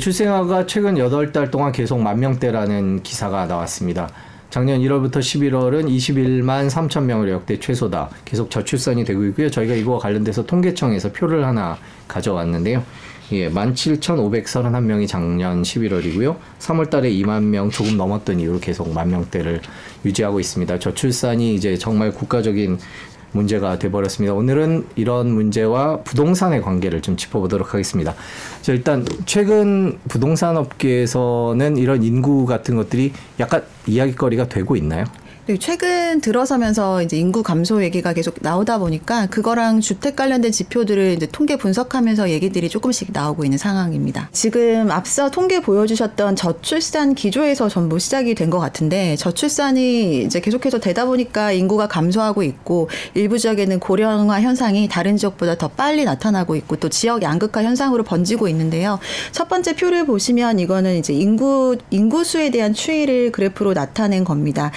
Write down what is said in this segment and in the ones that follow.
출생아가 최근 8달 동안 계속 만 명대라는 기사가 나왔습니다. 작년 1월부터 11월은 21만 3천 명을 역대 최소다. 계속 저출산이 되고 있고요. 저희가 이거와 관련돼서 통계청에서 표를 하나 가져왔는데요. 예, 17,531명이 작년 11월이고요. 3월 달에 2만 명 조금 넘었던 이후로 계속 만 명대를 유지하고 있습니다. 저출산이 이제 정말 국가적인 문제가 돼버렸습니다. 오늘은 이런 문제와 부동산의 관계를 좀 짚어보도록 하겠습니다. 자, 일단 최근 부동산 업계에서는 이런 인구 같은 것들이 약간 이야기거리가 되고 있나요? 네, 최근 들어서면서 이제 인구 감소 얘기가 계속 나오다 보니까 그거랑 주택 관련된 지표들을 이제 통계 분석하면서 얘기들이 조금씩 나오고 있는 상황입니다. 지금 앞서 통계 보여주셨던 저출산 기조에서 전부 시작이 된 것 같은데 저출산이 이제 계속해서 되다 보니까 인구가 감소하고 있고 일부 지역에는 고령화 현상이 다른 지역보다 더 빨리 나타나고 있고 또 지역 양극화 현상으로 번지고 있는데요. 첫 번째 표를 보시면 이거는 이제 인구 인구수에 대한 추이를 그래프로 나타낸 겁니다.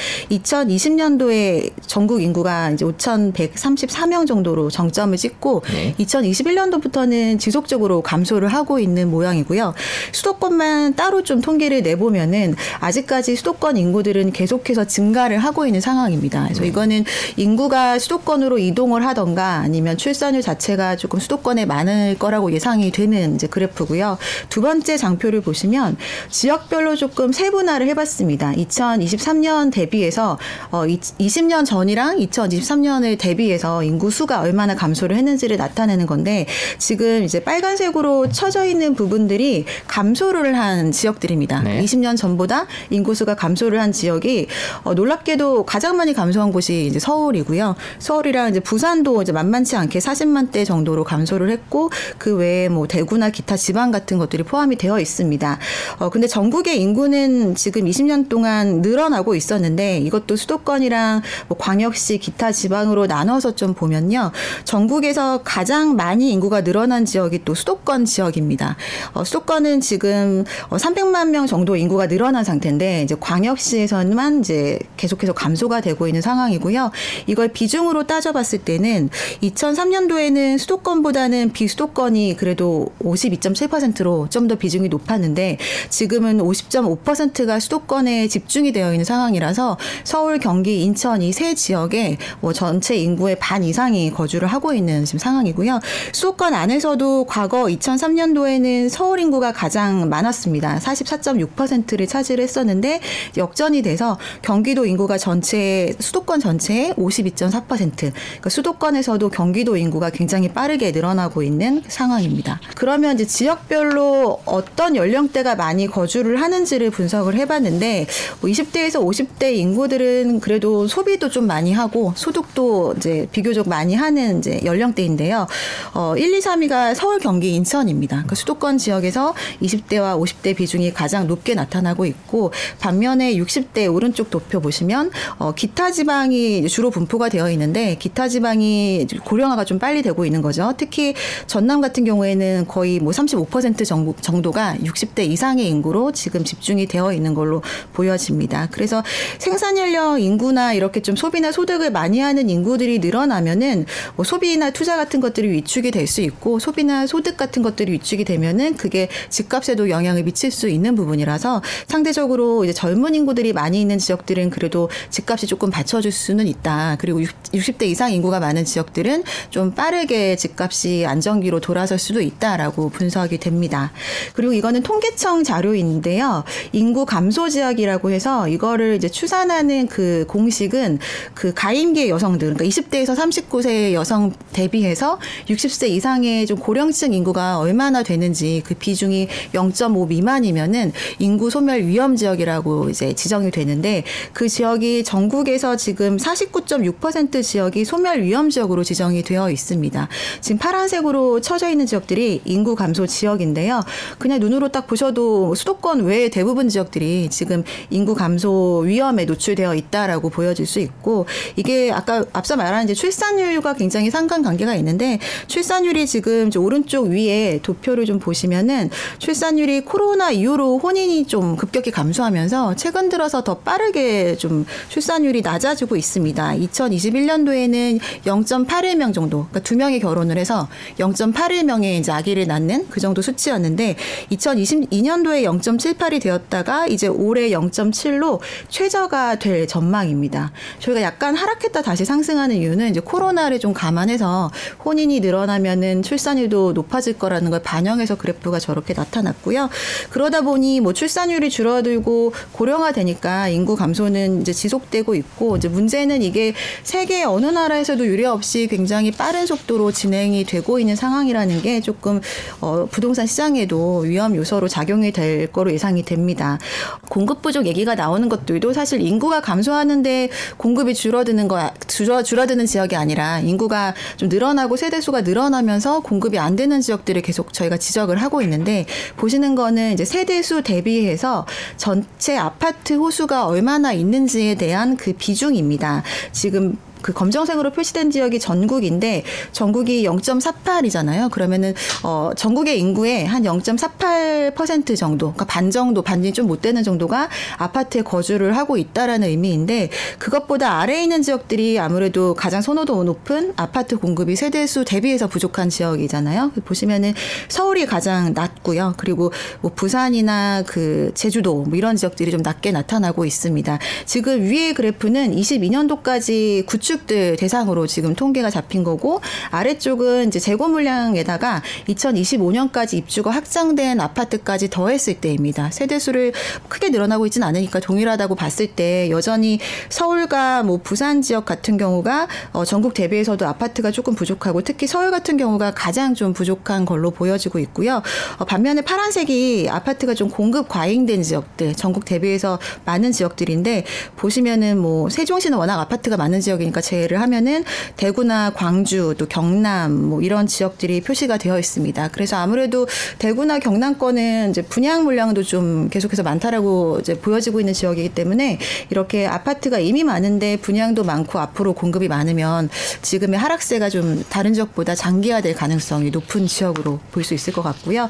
2020년도에 전국 인구가 이제 5,134명 정도로 정점을 찍고 네. 2021년도부터는 지속적으로 감소를 하고 있는 모양이고요. 수도권만 따로 좀 통계를 내보면은 아직까지 수도권 인구들은 계속해서 증가를 하고 있는 상황입니다. 그래서 네. 이거는 인구가 수도권으로 이동을 하던가 아니면 출산율 자체가 조금 수도권에 많을 거라고 예상이 되는 이제 그래프고요. 두 번째 장표를 보시면 지역별로 조금 세분화를 해봤습니다. 2023년 대비해서 어, 20년 전이랑 2023년을 대비해서 인구 수가 얼마나 감소를 했는지를 나타내는 건데 지금 이제 빨간색으로 쳐져 있는 부분들이 감소를 한 지역들입니다. 네. 20년 전보다 인구 수가 감소를 한 지역이 어, 놀랍게도 가장 많이 감소한 곳이 이제 서울이고요. 서울이랑 이제 부산도 이제 만만치 않게 40만 대 정도로 감소를 했고 그 외에 뭐 대구나 기타 지방 같은 것들이 포함이 되어 있습니다. 어, 근데 전국의 인구는 지금 20년 동안 늘어나고 있었는데 이것도 수도권이랑 뭐 광역시 기타 지방으로 나눠서 좀 보면요. 전국에서 가장 많이 인구가 늘어난 지역이 또 수도권 지역입니다. 어, 수도권은 지금 300만 어, 명 정도 인구가 늘어난 상태인데 이제 광역시에서만 이제 계속해서 감소가 되고 있는 상황이고요. 이걸 비중으로 따져봤을 때는 2003년도에는 수도권보다는 비수도권이 그래도 52.7%로 좀 더 비중이 높았는데 지금은 50.5%가 수도권에 집중이 되어 있는 상황이라서 서울 서울, 경기, 인천 이 세 지역에 뭐 전체 인구의 반 이상이 거주를 하고 있는 지금 상황이고요. 수도권 안에서도 과거 2003년도에는 서울 인구가 가장 많았습니다. 44.6%를 차지했었는데 역전이 돼서 경기도 인구가 전체 수도권 전체의 52.4% 그러니까 수도권에서도 경기도 인구가 굉장히 빠르게 늘어나고 있는 상황입니다. 그러면 이제 지역별로 어떤 연령대가 많이 거주를 하는지를 분석을 해봤는데 20대에서 뭐 50대 인구들은 분들은 그래도 소비도 좀 많이 하고 소득도 이제 비교적 많이 하는 이제 연령대인데요. 어, 1, 2, 3위가 서울, 경기, 인천입니다. 그 수도권 지역에서 20대와 50대 비중이 가장 높게 나타나고 있고 반면에 60대 오른쪽 도표 보시면 어, 기타 지방이 주로 분포가 되어 있는데 기타 지방이 고령화가 좀 빨리 되고 있는 거죠. 특히 전남 같은 경우에는 거의 뭐 35% 정도, 정도가 60대 이상의 인구로 지금 집중이 되어 있는 걸로 보여집니다. 그래서 생산 연령 인구나 이렇게 좀 소비나 소득을 많이 하는 인구들이 늘어나면은 뭐 소비나 투자 같은 것들이 위축이 될 수 있고 소비나 소득 같은 것들이 위축이 되면은 그게 집값에도 영향을 미칠 수 있는 부분이라서 상대적으로 이제 젊은 인구들이 많이 있는 지역들은 그래도 집값이 조금 받쳐줄 수는 있다. 그리고 60대 이상 인구가 많은 지역들은 좀 빠르게 집값이 안정기로 돌아설 수도 있다라고 분석이 됩니다. 그리고 이거는 통계청 자료인데요. 인구 감소 지역이라고 해서 이거를 이제 추산하는 그그 공식은 그 가임기 여성들, 그러니까 20대에서 39세 여성 대비해서 60세 이상의 좀 고령층 인구가 얼마나 되는지 그 비중이 0.5 미만이면은 인구 소멸 위험 지역이라고 이제 지정이 되는데 그 지역이 전국에서 지금 49.6% 지역이 소멸 위험 지역으로 지정이 되어 있습니다. 지금 파란색으로 쳐져 있는 지역들이 인구 감소 지역인데요. 그냥 눈으로 딱 보셔도 수도권 외의 대부분 지역들이 지금 인구 감소 위험에 노출되어 있다라고 보여질 수 있고 이게 아까 앞서 말한 이제 출산율과 굉장히 상관관계가 있는데 출산율이 지금 오른쪽 위에 도표를 좀 보시면은 출산율이 코로나 이후로 혼인이 좀 급격히 감소하면서 최근 들어서 더 빠르게 좀 출산율이 낮아지고 있습니다. 2021년도에는 0.81명 정도, 그러니까 두 명이 결혼을 해서 0.81명의 이제 아기를 낳는 그 정도 수치였는데 2022년도에 0.78이 되었다가 이제 올해 0.7로 최저가 될 전망입니다. 저희가 약간 하락했다 다시 상승하는 이유는 이제 코로나를 좀 감안해서 혼인이 늘어나면은 출산율도 높아질 거라는 걸 반영해서 그래프가 저렇게 나타났고요. 그러다 보니 뭐 출산율이 줄어들고 고령화되니까 인구 감소는 이제 지속되고 있고 이제 문제는 이게 세계 어느 나라에서도 유례 없이 굉장히 빠른 속도로 진행이 되고 있는 상황이라는 게 조금 어, 부동산 시장에도 위험 요소로 작용이 될 거로 예상이 됩니다. 공급 부족 얘기가 나오는 것들도 사실 인구가 감 소하는데 공급이 줄어드는 거 줄어 줄어드는 지역이 아니라 인구가 좀 늘어나고 세대 수가 늘어나면서 공급이 안 되는 지역들을 계속 저희가 지적을 하고 있는데 보시는 거는 이제 세대 수 대비해서 전체 아파트 호수가 얼마나 있는지에 대한 그 비중입니다. 지금 그 검정색으로 표시된 지역이 전국인데 전국이 0.48이잖아요. 그러면은 어 전국의 인구의 한 0.48% 정도, 그러니까 반 정도, 반이 좀 못 되는 정도가 아파트에 거주를 하고 있다라는 의미인데 그것보다 아래에 있는 지역들이 아무래도 가장 선호도 높은 아파트 공급이 세대수 대비해서 부족한 지역이잖아요. 보시면은 서울이 가장 낮고요. 그리고 뭐 부산이나 그 제주도 뭐 이런 지역들이 좀 낮게 나타나고 있습니다. 지금 위의 그래프는 22년도까지 구축 들 대상으로 지금 통계가 잡힌 거고 아래쪽은 이제 재고 물량에다가 2025년까지 입주가 확장된 아파트까지 더했을 때입니다. 세대 수를 크게 늘어나고 있지는 않으니까 동일하다고 봤을 때 여전히 서울과 뭐 부산 지역 같은 경우가 어 전국 대비해서도 아파트가 조금 부족하고 특히 서울 같은 경우가 가장 좀 부족한 걸로 보여지고 있고요. 어 반면에 파란색이 아파트가 좀 공급 과잉된 지역들, 전국 대비해서 많은 지역들인데 보시면은 뭐 세종시는 워낙 아파트가 많은 지역이니까 제외를 하면은 대구나 광주 또 경남 뭐 이런 지역들이 표시가 되어 있습니다. 그래서 아무래도 대구나 경남권은 이제 분양 물량도 좀 계속해서 많다라고 이제 보여지고 있는 지역이기 때문에 이렇게 아파트가 이미 많은데 분양도 많고 앞으로 공급이 많으면 지금의 하락세가 좀 다른 지역보다 장기화될 가능성이 높은 지역으로 볼 수 있을 것 같고요.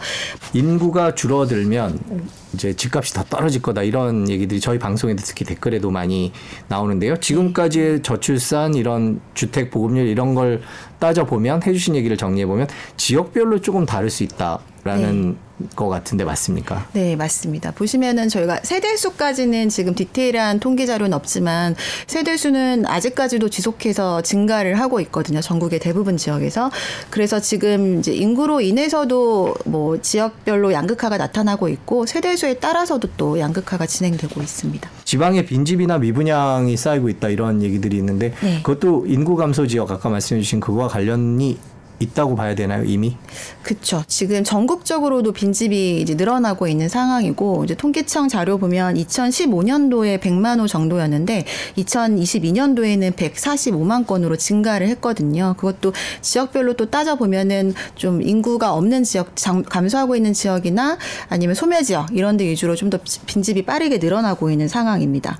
인구가 줄어들면 이제 집값이 더 떨어질 거다 이런 얘기들이 저희 방송에도 특히 댓글에도 많이 나오는데요. 지금까지의 저출산 이런 주택 보급률 이런 걸 따져 보면 해주신 얘기를 정리해 보면 지역별로 조금 다를 수 있다 라는 것 같은데 맞습니까? 네, 맞습니다. 보시면은 저희가 세대 수까지는 지금 디테일한 통계 자료는 없지만 세대 수는 아직까지도 지속해서 증가를 하고 있거든요. 전국의 대부분 지역에서. 그래서 지금 이제 인구로 인해서도 뭐 지역별로 양극화가 나타나고 있고 세대 수에 따라서도 또 양극화가 진행되고 있습니다. 지방에 빈집이나 미분양이 쌓이고 있다 이런 얘기들이 있는데 네. 그것도 인구 감소 지역 아까 말씀해 주신 그거와 관련이 있다고 봐야 되나요 이미? 그렇죠. 지금 전국적으로도 빈집이 이제 늘어나고 있는 상황이고 이제 통계청 자료 보면 2015년도에 100만 호 정도였는데 2022년도에는 145만 건으로 증가를 했거든요. 그것도 지역별로 또 따져 보면은 좀 인구가 없는 지역 장- 감소하고 있는 지역이나 아니면 소멸 지역 이런 데 위주로 좀 더 빈집이 빠르게 늘어나고 있는 상황입니다.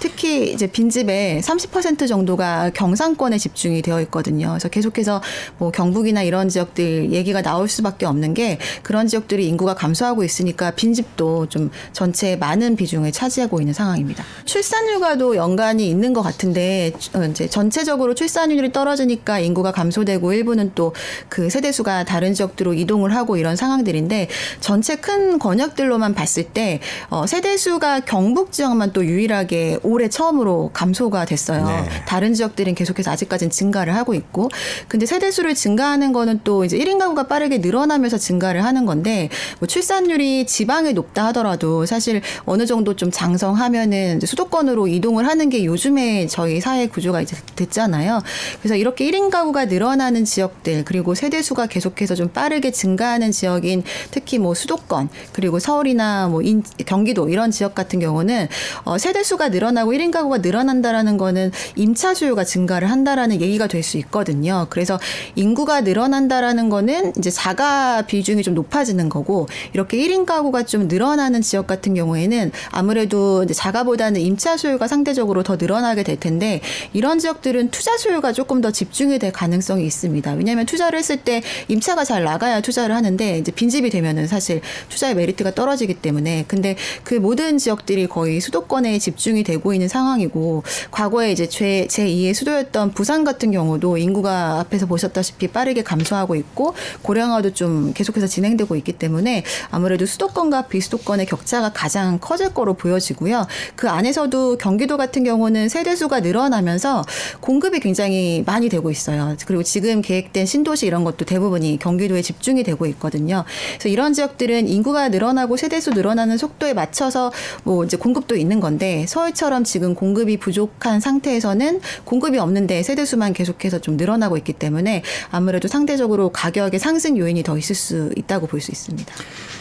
특히 이제 빈집의 30% 정도가 경상권에 집중이 되어 있거든요. 그래서 계속해서 뭐 경북이나 이런 지역들 얘기가 나올 수밖에 없는 게 그런 지역들이 인구가 감소하고 있으니까 빈집도 좀 전체의 많은 비중을 차지하고 있는 상황입니다. 출산율과도 연관이 있는 것 같은데 어, 이제 전체적으로 출산율이 떨어지니까 인구가 감소되고 일부는 또 그 세대 수가 다른 지역들로 이동을 하고 이런 상황들인데 전체 큰 권역들로만 봤을 때 어, 세대 수가 경북 지역만 또 유일하게 올해 처음으로 감소가 됐어요. 네. 다른 지역들은 계속해서 아직까지는 증가를 하고 있고, 근데 세대 수를 증가하는 거는 또 이제 1인 가구가 빠르게 늘어나면서 증가를 하는 건데, 뭐 출산율이 지방에 높다 하더라도 사실 어느 정도 좀 장성하면은 이제 수도권으로 이동을 하는 게 요즘에 저희 사회 구조가 이제 됐잖아요. 그래서 이렇게 1인 가구가 늘어나는 지역들, 그리고 세대 수가 계속해서 좀 빠르게 증가하는 지역인 특히 뭐 수도권, 그리고 서울이나 뭐 인, 경기도 이런 지역 같은 경우는 어, 세대 수가 늘어나 늘어나고 1인 가구가 늘어난다라는 거는 임차 수요가 증가를 한다라는 얘기가 될 수 있거든요. 그래서 인구가 늘어난다라는 거는 이제 자가 비중이 좀 높아지는 거고 이렇게 1인 가구가 좀 늘어나는 지역 같은 경우에는 아무래도 이제 자가보다는 임차 수요가 상대적으로 더 늘어나게 될 텐데 이런 지역들은 투자 수요가 조금 더 집중이 될 가능성이 있습니다. 왜냐하면 투자를 했을 때 임차가 잘 나가야 투자를 하는데 이제 빈집이 되면은 사실 투자의 메리트가 떨어지기 때문에 근데 그 모든 지역들이 거의 수도권에 집중이 되고 있는 상황이고 과거에 이제 제, 제2의 수도였던 부산 같은 경우도 인구가 앞에서 보셨다시피 빠르게 감소하고 있고 고령화도 좀 계속해서 진행되고 있기 때문에 아무래도 수도권과 비수도권의 격차가 가장 커질 거로 보여지고요. 그 안에서도 경기도 같은 경우는 세대수가 늘어나면서 공급이 굉장히 많이 되고 있어요. 그리고 지금 계획된 신도시 이런 것도 대부분이 경기도에 집중이 되고 있거든요. 그래서 이런 지역들은 인구가 늘어나고 세대수 늘어나는 속도에 맞춰서 뭐 이제 공급도 있는 건데 서울처럼 지금 공급이 부족한 상태에서는 공급이 없는데 세대 수만 계속해서 좀 늘어나고 있기 때문에 아무래도 상대적으로 가격의 상승 요인이 더 있을 수 있다고 볼 수 있습니다.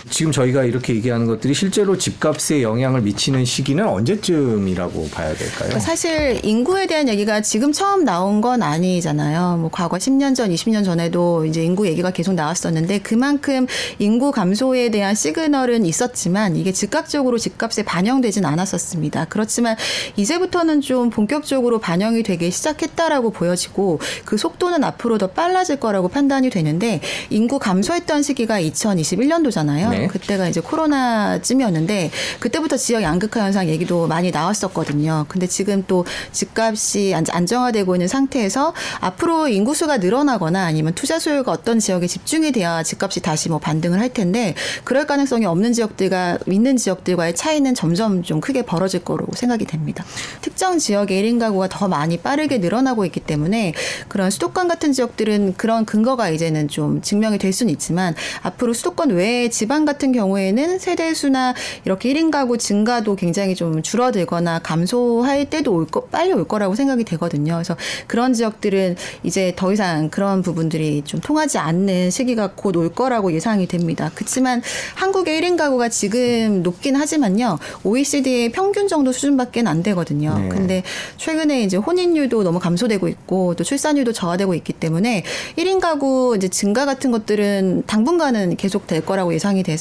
지금 저희가 이렇게 얘기하는 것들이 실제로 집값에 영향을 미치는 시기는 언제쯤이라고 봐야 될까요? 그러니까 사실 인구에 대한 얘기가 지금 처음 나온 건 아니잖아요. 뭐 과거 10년 전, 20년 전에도 이제 인구 얘기가 계속 나왔었는데 그만큼 인구 감소에 대한 시그널은 있었지만 이게 즉각적으로 집값에 반영되진 않았었습니다. 그렇지만 이제부터는 좀 본격적으로 반영이 되기 시작했다라고 보여지고 그 속도는 앞으로 더 빨라질 거라고 판단이 되는데 인구 감소했던 시기가 2021년도잖아요. 네. 그때가 이제 코로나쯤이었는데 그때부터 지역 양극화 현상 얘기도 많이 나왔었거든요. 근데 지금 또 집값이 안- 안정화되고 있는 상태에서 앞으로 인구수가 늘어나거나 아니면 투자 수요가 어떤 지역에 집중이 돼야 집값이 다시 뭐 반등을 할 텐데 그럴 가능성이 없는 지역들과 있는 지역들과의 차이는 점점 좀 크게 벌어질 거로 생각이 됩니다. 특정 지역의 1인 가구가 더 많이 빠르게 늘어나고 있기 때문에 그런 수도권 같은 지역들은 그런 근거가 이제는 좀 증명이 될 수는 있지만 앞으로 수도권 외의 지방 같은 경우에는 세대 수나 이렇게 1인 가구 증가도 굉장히 좀 줄어들거나 감소할 때도 올 거, 빨리 올 거라고 생각이 되거든요. 그래서 그런 지역들은 이제 더 이상 그런 부분들이 좀 통하지 않는 시기가 곧 올 거라고 예상이 됩니다. 그렇지만 한국의 1인 가구가 지금 높긴 하지만요. OECD의 평균 정도 수준밖에 안 되거든요. 네. 근데 최근에 이제 혼인율도 너무 감소되고 있고 또 출산율도 저하되고 있기 때문에 1인 가구 이제 증가 같은 것들은 당분간은 계속 될 거라고 예상이 돼서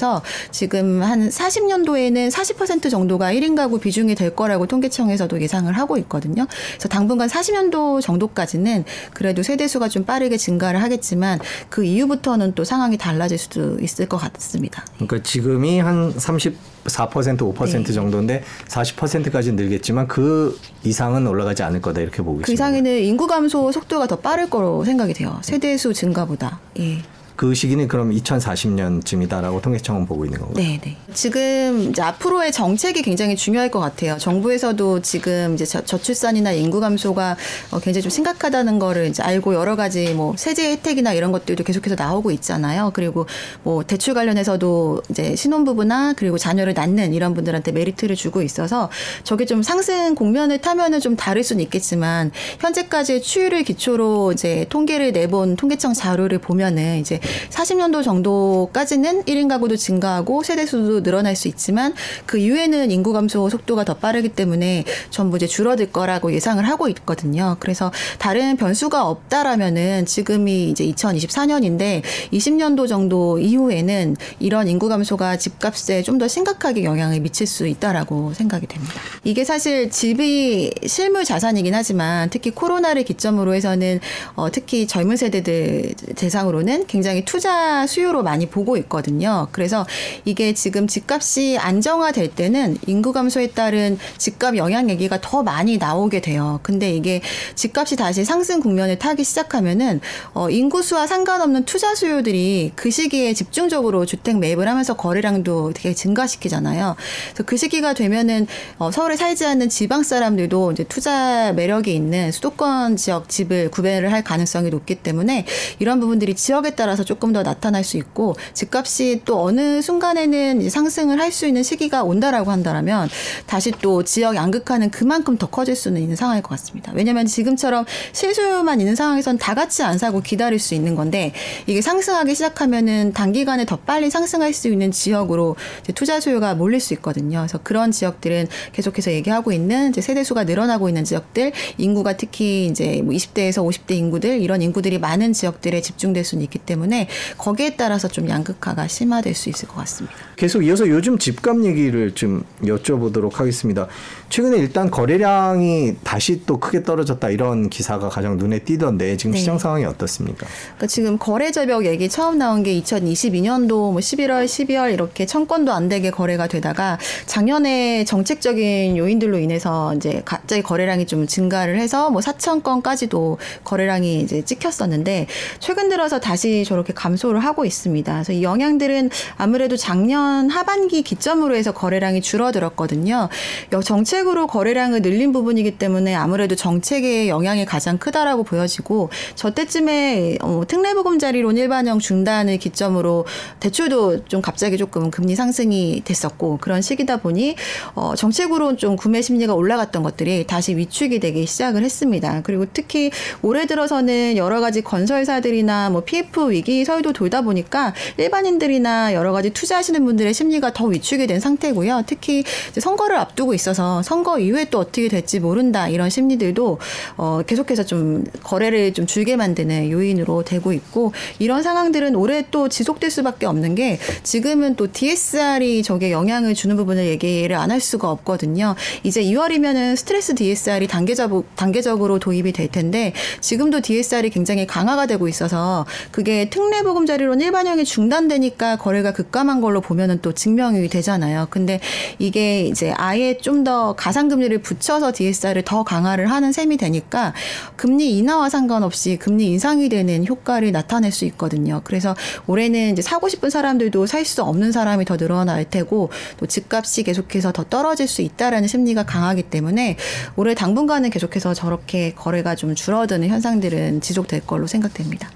지금 한 40년도에는 40% 정도가 1인 가구 비중이 될 거라고 통계청에서도 예상을 하고 있거든요. 그래서 당분간 40년도 정도까지는 그래도 세대수가 좀 빠르게 증가를 하겠지만 그 이후부터는 또 상황이 달라질 수도 있을 것 같습니다. 그러니까 지금이 한 34% 5% 네. 정도인데 40%까지 늘겠지만 그 이상은 올라가지 않을 거다 이렇게 보고 그 있습니다. 이상에는 인구 감소 속도가 더 빠를 거로 생각이 돼요. 세대수 증가보다. 예. 그 시기는 그럼 2040년쯤이다라고 통계청은 보고 있는 건가요? 네, 네. 지금 이제 앞으로의 정책이 굉장히 중요할 것 같아요. 정부에서도 지금 이제 저, 저출산이나 인구 감소가 어, 굉장히 좀 심각하다는 거를 이제 알고 여러 가지 뭐 세제 혜택이나 이런 것들도 계속해서 나오고 있잖아요. 그리고 뭐 대출 관련해서도 이제 신혼부부나 그리고 자녀를 낳는 이런 분들한테 메리트를 주고 있어서 저게 좀 상승 국면을 타면은 좀 다를 수는 있겠지만 현재까지의 추이를 기초로 이제 통계를 내본 통계청 자료를 보면은 이제 40년도 정도까지는 1인 가구도 증가하고 세대 수도 늘어날 수 있지만 그 이후에는 인구 감소 속도가 더 빠르기 때문에 전부 이제 줄어들 거라고 예상을 하고 있거든요. 그래서 다른 변수가 없다라면은 지금이 이제 2024년인데 20년도 정도 이후에는 이런 인구 감소가 집값에 좀 더 심각하게 영향을 미칠 수 있다라고 생각이 됩니다. 이게 사실 집이 실물 자산이긴 하지만 특히 코로나를 기점으로 해서는 어, 특히 젊은 세대들 대상으로는 굉장히 투자 수요로 많이 보고 있거든요. 그래서 이게 지금 집값이 안정화될 때는 인구 감소에 따른 집값 영향 얘기가 더 많이 나오게 돼요. 근데 이게 집값이 다시 상승 국면을 타기 시작하면은 어, 인구수와 상관없는 투자 수요들이 그 시기에 집중적으로 주택 매입을 하면서 거래량도 되게 증가시키잖아요. 그래서 그 시기가 되면은 어, 서울에 살지 않는 지방 사람들도 이제 투자 매력이 있는 수도권 지역 집을 구매를 할 가능성이 높기 때문에 이런 부분들이 지역에 따라서 조금 더 나타날 수 있고 집값이 또 어느 순간에는 상승을 할 수 있는 시기가 온다라고 한다라면 다시 또 지역 양극화는 그만큼 더 커질 수는 있는 상황일 것 같습니다. 왜냐하면 지금처럼 실수요만 있는 상황에선 다 같이 안 사고 기다릴 수 있는 건데 이게 상승하기 시작하면은 단기간에 더 빨리 상승할 수 있는 지역으로 투자 수요가 몰릴 수 있거든요. 그래서 그런 지역들은 계속해서 얘기하고 있는 세대 수가 늘어나고 있는 지역들, 인구가 특히 이제 뭐 20대에서 50대 인구들 이런 인구들이 많은 지역들에 집중될 수는 있기 때문에 거기에 따라서 좀 양극화가 심화될 수 있을 것 같습니다. 계속 이어서 요즘 집값 얘기를 좀 여쭤보도록 하겠습니다. 최근에 일단 거래량이 다시 또 크게 떨어졌다 이런 기사가 가장 눈에 띄던데 지금 네. 시장 상황이 어떻습니까? 그러니까 지금 거래 절벽 얘기 처음 나온 게 2022년도 뭐 11월, 12월 이렇게 천 건도 안 되게 거래가 되다가 작년에 정책적인 요인들로 인해서 이제 갑자기 거래량이 좀 증가를 해서 뭐 4천 건까지도 거래량이 이제 찍혔었는데 최근 들어서 다시 저렇게 감소를 하고 있습니다. 그래서 이 영향들은 아무래도 작년 하반기 기점으로 해서 거래량이 줄어들었거든요. 여- 정책으로 거래량을 늘린 부분이기 때문에 아무래도 정책의 영향이 가장 크다라고 보여지고 저때쯤에 어, 특례보금자리론 일반형 중단을 기점으로 대출도 좀 갑자기 조금 금리 상승이 됐었고 그런 시기다 보니 어, 정책으로 좀 구매 심리가 올라갔던 것들이 다시 위축이 되기 시작을 했습니다. 그리고 특히 올해 들어서는 여러 가지 건설사들이나 뭐 PF 위기 서유도 돌다 보니까 일반인들이나 여러 가지 투자하시는 분들의 심리가 더 위축이 된 상태고요. 특히 선거를 앞두고 있어서 선거 이후에 또 어떻게 될지 모른다 이런 심리들도 어, 계속해서 좀 거래를 좀 줄게 만드는 요인으로 되고 있고 이런 상황들은 올해 또 지속될 수밖에 없는 게 지금은 또 DSR이 저게 영향을 주는 부분을 얘기를 안 할 수가 없거든요. 이제 2월이면은 스트레스 DSR이 단계적, 단계적으로 도입이 될 텐데 지금도 DSR이 굉장히 강화가 되고 있어서 그게 특례보금자리론 일반형이 중단되니까 거래가 급감한 걸로 보면은 또 증명이 되잖아요. 근데 이게 이제 아예 좀 더 가상금리를 붙여서 DSR을 더 강화를 하는 셈이 되니까 금리 인하와 상관없이 금리 인상이 되는 효과를 나타낼 수 있거든요. 그래서 올해는 이제 사고 싶은 사람들도 살 수 없는 사람이 더 늘어날 테고 또 집값이 계속해서 더 떨어질 수 있다라는 심리가 강하기 때문에 올해 당분간은 계속해서 저렇게 거래가 좀 줄어드는 현상들은 지속될 걸로 생각됩니다.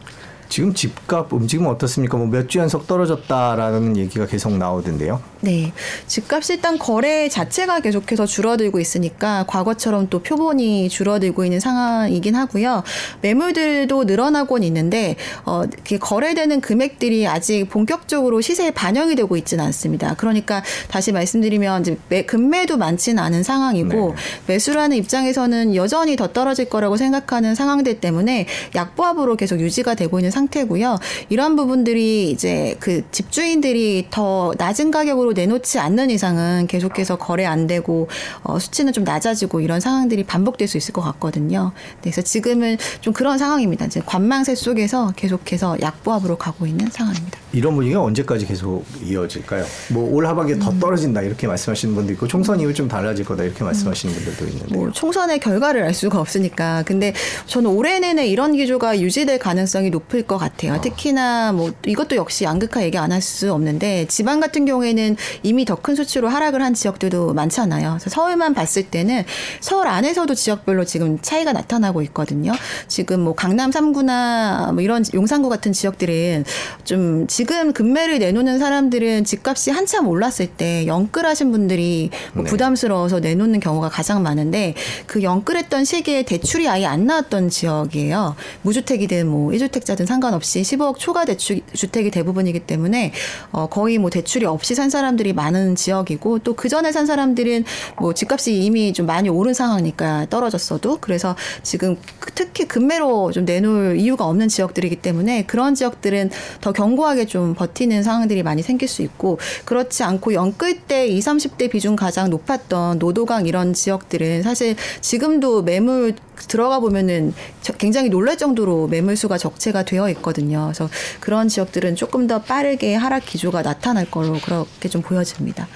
지금 집값 움직임 어떻습니까? 뭐 몇 주 연속 떨어졌다라는 얘기가 계속 나오던데요. 네. 집값이 일단 거래 자체가 계속해서 줄어들고 있으니까 과거처럼 또 표본이 줄어들고 있는 상황이긴 하고요. 매물들도 늘어나곤 있는데, 어, 거래되는 금액들이 아직 본격적으로 시세에 반영이 되고 있지는 않습니다. 그러니까 다시 말씀드리면 이제 매, 금매도 많지는 않은 상황이고, 네. 매수라는 입장에서는 여전히 더 떨어질 거라고 생각하는 상황들 때문에 약보합으로 계속 유지가 되고 있는 상 태고요. 이런 부분들이 이제 그 집주인들이 더 낮은 가격으로 내놓지 않는 이상은 계속해서 거래 안 되고 어, 수치는 좀 낮아지고 이런 상황들이 반복될 수 있을 것 같거든요. 네, 그래서 지금은 좀 그런 상황입니다. 이제 관망세 속에서 계속해서 약보합으로 가고 있는 상황입니다. 이런 분위기가 언제까지 계속 이어질까요? 뭐 올 하반기에 더 떨어진다 이렇게 말씀하시는 분도 있고 총선 이후 좀 달라질 거다 이렇게 말씀하시는 분들도 있는데 뭐 총선의 결과를 알 수가 없으니까. 근데 저는 올해 내내 이런 기조가 유지될 가능성이 높을 것 같아요. 특히나 뭐 이것도 역시 양극화 얘기 안 할 수 없는데 지방 같은 경우에는 이미 더 큰 수치로 하락을 한 지역들도 많잖아요. 그래서 서울만 봤을 때는 서울 안에서도 지역별로 지금 차이가 나타나고 있거든요. 지금 뭐 강남 3구나 뭐 이런 용산구 같은 지역들은 좀 지금 금매를 내놓는 사람들은 집값이 한참 올랐을 때 영끌하신 분들이 뭐 네. 부담스러워서 내놓는 경우가 가장 많은데 그 영끌했던 시기에 대출이 아예 안 나왔던 지역이에요. 무주택이든 뭐 1주택자든 상관 없이 15억 초과 대출 주택이 대부분이기 때문에 어 거의 뭐 대출이 없이 산 사람들이 많은 지역이고 또 그 전에 산 사람들은 뭐 집값이 이미 좀 많이 오른 상황이니까 떨어졌어도 그래서 지금 특히 금매로 좀 내놓을 이유가 없는 지역들이기 때문에 그런 지역들은 더 견고하게 좀 버티는 상황들이 많이 생길 수 있고 그렇지 않고 영끌 때 20, 30대 비중 가장 높았던 노도강 이런 지역들은 사실 지금도 매물 들어가 보면은 저- 굉장히 놀랄 정도로 매물 수가 적체가 되어 있거든요. 그래서 그런 지역들은 조금 더 빠르게 하락 기조가 나타날 걸로 그렇게 좀 보여집니다.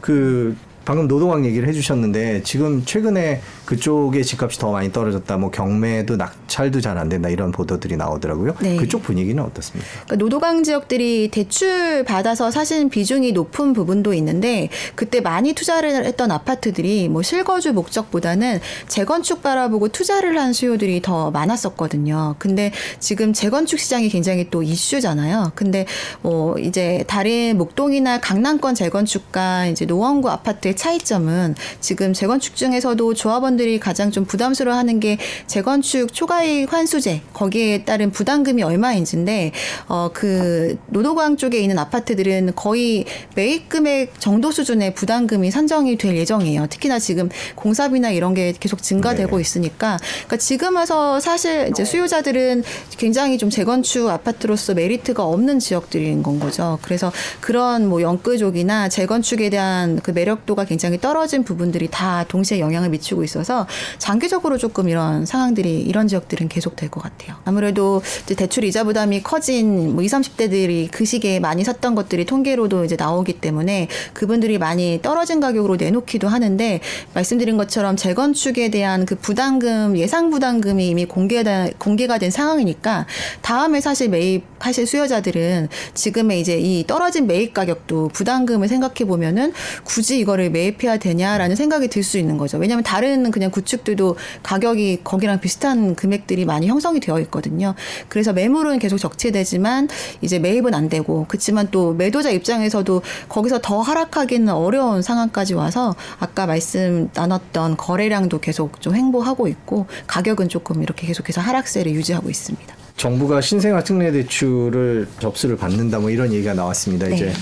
그 방금 노동왕 얘기를 해주셨는데 지금 최근에 그쪽의 집값이 더 많이 떨어졌다. 뭐 경매도 낙찰도 잘 안 된다 이런 보도들이 나오더라고요. 네. 그쪽 분위기는 어떻습니까? 그러니까 노도강 지역들이 대출 받아서 사실 비중이 높은 부분도 있는데 그때 많이 투자를 했던 아파트들이 뭐 실거주 목적보다는 재건축 바라보고 투자를 한 수요들이 더 많았었거든요. 근데 지금 재건축 시장이 굉장히 또 이슈잖아요. 근데 뭐 이제 다른 목동이나 강남권 재건축과 이제 노원구 아파트 의 차이점은 지금 재건축 중에서도 조합원들이 가장 좀 부담스러워하는 게 재건축 초과이익 환수제 거기에 따른 부담금이 얼마인지인데 어 그 노도광 쪽에 있는 아파트들은 거의 매입 금액 정도 수준의 부담금이 산정이 될 예정이에요. 특히나 지금 공사비나 이런 게 계속 증가되고 네. 있으니까 그러니까 지금 와서 사실 이제 수요자들은 굉장히 좀 재건축 아파트로서 메리트가 없는 지역들인 건 거죠. 그래서 그런 뭐 영끌족이나 재건축에 대한 그 매력도가 굉장히 떨어진 부분들이 다 동시에 영향을 미치고 있어서 장기적으로 조금 이런 상황들이 이런 지역들은 계속 될 것 같아요. 아무래도 이제 대출 이자 부담이 커진 뭐 20, 30대들이 그 시기에 많이 샀던 것들이 통계로도 이제 나오기 때문에 그분들이 많이 떨어진 가격으로 내놓기도 하는데 말씀드린 것처럼 재건축에 대한 그 부담금 예상 부담금이 이미 공개가 공개가 된 상황이니까 다음에 사실 매입하실 수요자들은 지금의 이제 이 떨어진 매입 가격도 부담금을 생각해 보면은 굳이 이거를 매입해야 되냐라는 생각이 들 수 있는 거죠. 왜냐하면 다른 그냥 구축들도 가격이 거기랑 비슷한 금액들이 많이 형성이 되어 있거든요. 그래서 매물은 계속 적체되지만 이제 매입은 안 되고 그렇지만 또 매도자 입장에서도 거기서 더 하락하기는 어려운 상황까지 와서 아까 말씀 나눴던 거래량도 계속 좀 횡보하고 있고 가격은 조금 이렇게 계속해서 하락세를 유지하고 있습니다. 정부가 신생아 특례 대출을 접수를 받는다 뭐 이런 얘기가 나왔습니다. 네. 이제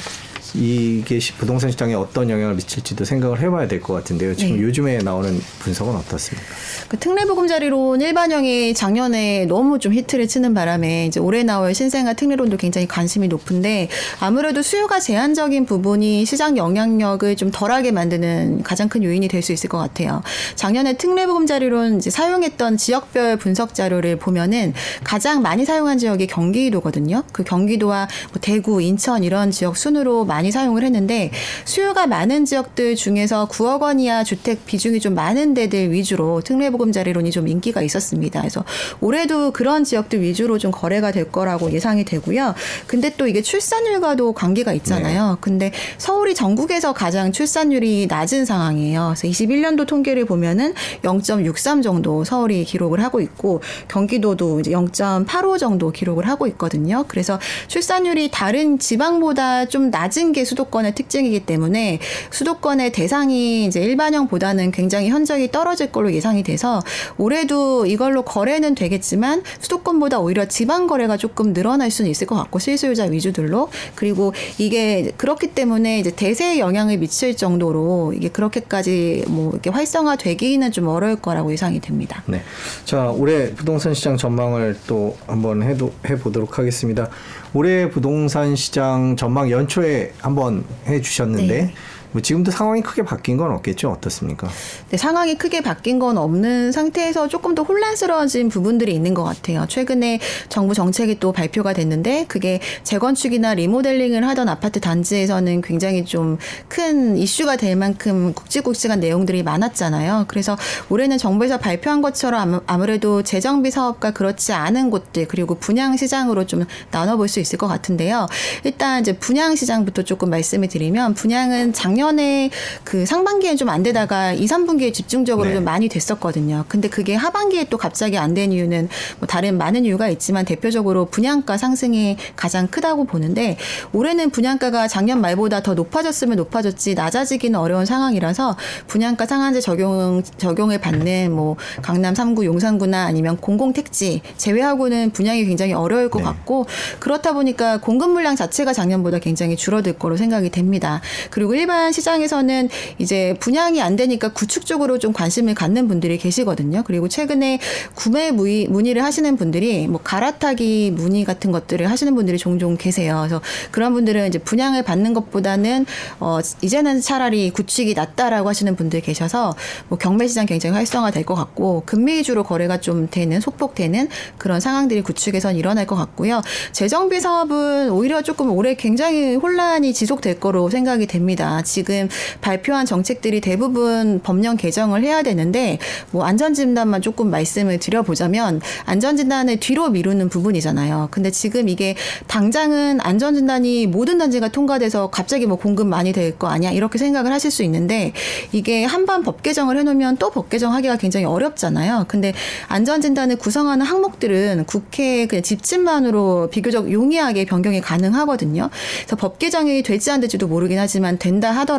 이게 시- 부동산 시장에 어떤 영향을 미칠지도 생각을 해봐야 될 것 같은데요. 지금 네. 요즘에 나오는 분석은 어떻습니까? 그 특례보금자리론 일반형이 작년에 너무 좀 히트를 치는 바람에 이제 올해 나올 신생아 특례론도 굉장히 관심이 높은데 아무래도 수요가 제한적인 부분이 시장 영향력을 좀 덜하게 만드는 가장 큰 요인이 될 수 있을 것 같아요. 작년에 특례보금자리론 이제 사용했던 지역별 분석 자료를 보면은 가장 많이 사용한 지역이 경기도거든요. 그 경기도와 뭐 대구, 인천 이런 지역 순으로 많이 사용을 했는데 수요가 많은 지역들 중에서 9억 원 이하 주택 비중이 좀 많은 데들 위주로 특례보금자리론이 좀 인기가 있었습니다. 그래서 올해도 그런 지역들 위주로 좀 거래가 될 거라고 예상이 되고요. 근데 또 이게 출산율과도 관계가 있잖아요. 근데 서울이 전국에서 가장 출산율이 낮은 상황이에요. 그래서 21년도 통계를 보면은 0.63 정도 서울이 기록을 하고 있고 경기도도 이제 0.85 정도 기록을 하고 있거든요. 그래서 출산율이 다른 지방보다 좀 낮은 게 수도권의 특징이기 때문에 수도권의 대상이 이제 일반형보다는 굉장히 현저히 떨어질 걸로 예상이 돼서 올해도 이걸로 거래는 되겠지만 수도권보다 오히려 지방 거래가 조금 늘어날 수는 있을 것 같고 실소유자 위주들로 그리고 이게 그렇기 때문에 이제 대세에 영향을 미칠 정도로 이게 그렇게까지 뭐 이렇게 활성화되기는 좀 어려울 거라고 예상이 됩니다. 네. 자, 올해 부동산 시장 전망을 또 한번 해도 해 보도록 하겠습니다. 올해 부동산 시장 전망 연초에 한번 해주셨는데, 네. 뭐 지금도 상황이 크게 바뀐 건 없겠죠? 어떻습니까? 네, 상황이 크게 바뀐 건 없는 상태에서 조금 더 혼란스러워진 부분들이 있는 것 같아요. 최근에 정부 정책이 또 발표가 됐는데 그게 재건축이나 리모델링을 하던 아파트 단지에서는 굉장히 좀 큰 이슈가 될 만큼 굵직굵직한 내용들이 많았잖아요. 그래서 올해는 정부에서 발표한 것처럼 아무- 아무래도 재정비 사업과 그렇지 않은 곳들 그리고 분양 시장으로 좀 나눠볼 수 있을 것 같은데요. 일단 이제 분양 시장부터 조금 말씀을 드리면 분양은 작년 에 그 상반기에 좀안 되다가 2, 3분기에 집중적으로 네. 좀 많이 됐었거든요. 근데 그게 하반기에 또 갑자기 안 된 이유는 뭐 다른 많은 이유가 있지만 대표적으로 분양가 상승이 가장 크다고 보는데 올해는 분양가가 작년 말보다 더 높아졌으면 높아졌지 낮아지기는 어려운 상황이라서 분양가 상한제 적용 적용을 받는 뭐 강남 3구, 용산구나 아니면 공공택지 제외하고는 분양이 굉장히 어려울 것 네. 같고 그렇다 보니까 공급 물량 자체가 작년보다 굉장히 줄어들 거로 생각이 됩니다. 그리고 일반 시장에서는 이제 분양이 안 되니까 구축 쪽으로 좀 관심을 갖는 분들이 계시거든요. 그리고 최근에 구매 문의, 문의를 하시는 분들이 뭐 갈아타기 문의 같은 것들을 하시는 분들이 종종 계세요. 그래서 그런 분들은 이제 분양을 받는 것보다는 어 이제는 차라리 구축이 낫다라고 하시는 분들 계셔서 뭐 경매 시장 굉장히 활성화될 것 같고 금리 위주로 거래가 좀 되는 속복되는 그런 상황들이 구축에선 일어날 것 같고요. 재정비 사업은 오히려 조금 올해 굉장히 혼란이 지속될 거로 생각이 됩니다. 지금 지금 발표한 정책들이 대부분 법령 개정을 해야 되는데 뭐 안전진단만 조금 말씀을 드려보자면 안전진단을 뒤로 미루는 부분이잖아요. 근데 지금 이게 당장은 안전진단이 모든 단지가 통과돼서 갑자기 뭐 공급 많이 될 거 아니야 이렇게 생각을 하실 수 있는데 이게 한 번 법 개정을 해놓으면 또 법 개정하기가 굉장히 어렵잖아요. 근데 안전진단을 구성하는 항목들은 국회 그냥 집집만으로 비교적 용이하게 변경이 가능하거든요. 그래서 법 개정이 될지 안 될지도 모르긴 하지만 된다 하더라도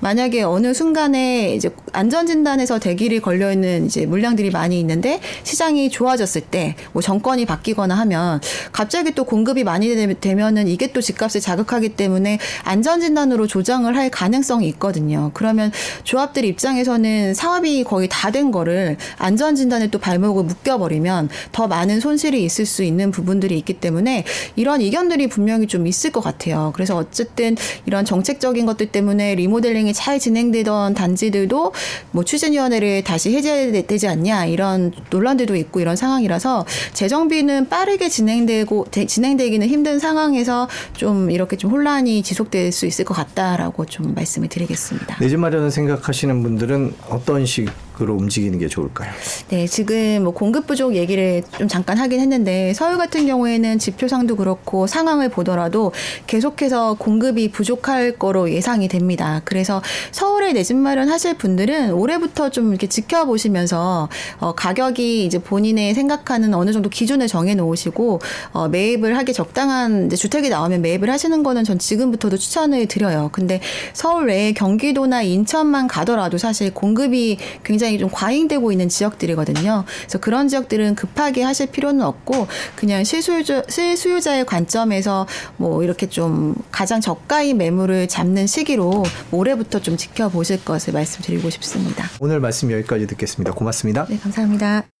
만약에 어느 순간에 이제 안전진단에서 대기를 걸려 있는 이제 물량들이 많이 있는데 시장이 좋아졌을 때 뭐 정권이 바뀌거나 하면 갑자기 또 공급이 많이 되- 되면은 이게 또 집값을 자극하기 때문에 안전진단으로 조정을 할 가능성이 있거든요. 그러면 조합들 입장에서는 사업이 거의 다 된 거를 안전진단에 또 발목을 묶여버리면 더 많은 손실이 있을 수 있는 부분들이 있기 때문에 이런 이견들이 분명히 좀 있을 것 같아요. 그래서 어쨌든 이런 정책적인 것들 때문에 리모델링이 잘 진행되던 단지들도 뭐 추진위원회를 다시 해제되지 않냐 이런 논란들도 있고 이런 상황이라서 재정비는 빠르게 진행되고 되- 진행되기는 힘든 상황에서 좀 이렇게 좀 혼란이 지속될 수 있을 것 같다라고 좀 말씀을 드리겠습니다. 내 집 마련을 생각하시는 분들은 어떤 식 으로 움직이는 게 좋을까요? 네, 지금 뭐 공급 부족 얘기를 좀 잠깐 하긴 했는데 서울 같은 경우에는 지표상도 그렇고 상황을 보더라도 계속해서 공급이 부족할 거로 예상이 됩니다. 그래서 서울에 내 집 마련하실 분들은 올해부터 좀 이렇게 지켜보시면서 어, 가격이 이제 본인의 생각하는 어느 정도 기준을 정해 놓으시고 어, 매입을 하기 적당한 주택이 나오면 매입을 하시는 거는 전 지금부터도 추천을 드려요. 근데 서울 외에 경기도나 인천만 가더라도 사실 공급이 굉장히 좀 과잉되고 있는 지역들이거든요. 그래서 그런 지역들은 급하게 하실 필요는 없고 그냥 실수요자, 실수요자의 관점에서 뭐 이렇게 좀 가장 저가의 매물을 잡는 시기로 올해부터 좀 지켜보실 것을 말씀드리고 싶습니다. 오늘 말씀 여기까지 듣겠습니다. 고맙습니다. 네, 감사합니다.